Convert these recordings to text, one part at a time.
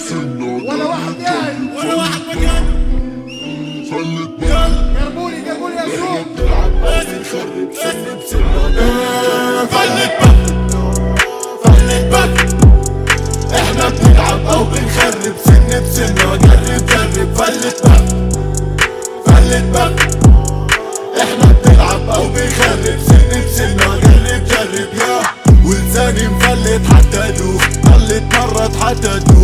ولا واحد قاعد ولا واحد مكان جربوني جربوني يا سوق فلت بك فلت بك إحنا بنلعب أو بنخرب سن بسن جرب جرب فلت بك فلت بك إحنا بنلعب أو بنخرب سن بسن جرب جرب يا ولساني مفلت حتى ادوخ ضلت مرت حتى ادوخ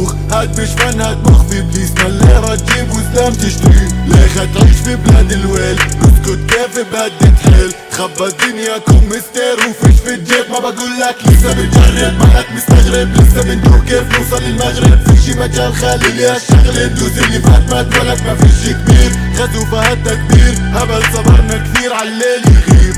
هاد مش فن هاد مخ في ابليس ما الليرة تجيب وسلام تشتري. ليخ تعيش في بلاد الويل؟ اسكت كيف بهدي تحل؟ خبى دنياكم مستر وفيش في الجيب. ما بقول لك لسه بنجرب مالك مستغرب. لسه بندور كيف نوصل للمغرب. في شي مجال خالي لي الشغل ندوس اللي فات مات مالك ما فيش كبير. فهد كبير. هبل صبرنا كثير عالليل يغيب.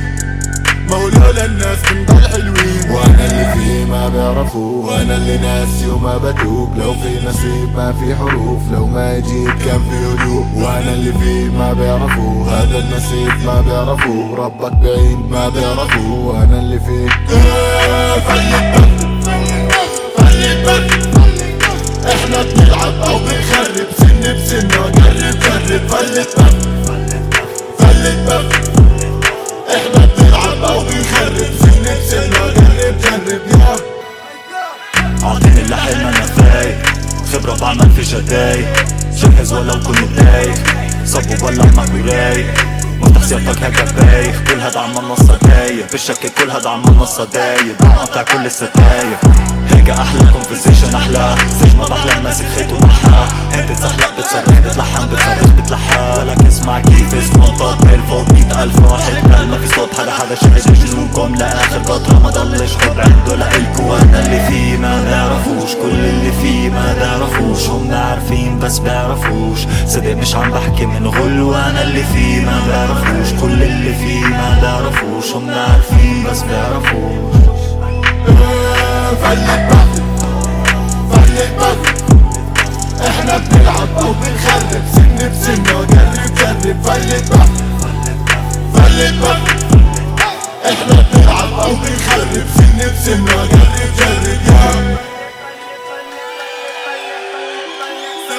ما هو الناس بنضل حلوين وأنا اللي فيه ما وأنا اللي ناسي وما بتوب. لو في نصيب ما في حروف. لو ما جيت كان في هدوء. وأنا اللي فيه ما بيعرفوه. هذا النصيب ما بيعرفوه. ربك بعيد ما بيعرفوه. وأنا اللي فيه. إحنا بنلعب أو بنخرب. سن بسن جرب جرب. فلت بك فلت خبرة بعمل في جداي. جهز ولو كنت تايه صب ولا معك ورايق مفتح سيارتك هيك بايخ. كل هاد عم النصة دايب. بالشك كل هاد عم النصة دايب. مقطع كل الستاير هيك أحلى كونفرزيشن أحلى. زي ما بحلم ماسك خيط ومحا أنت تزحلق بتصرخ بتلحن بتصرخ بتلحى. لك اسمع كيف اسمه طب. فوق مية ألف واحد. قال ما في صوت حدا حدا شهد جنونكم لآخر قطرة ما ضلش حب عنده. لإلكو وأنا اللي فيه ما بيعرفوش هم عارفين بس بيعرفوش صدق مش عم بحكي من غل وأنا اللي فيه ما بيعرفوش كل اللي فيه ما بيعرفوش هم عارفين بس بيعرفوش فلت إحنا بنلعب أو بنخرب سن بسنة جرب جرب فلت بغل فلت بغل إحنا بنلعب أو بنخرب سن بسنة جرب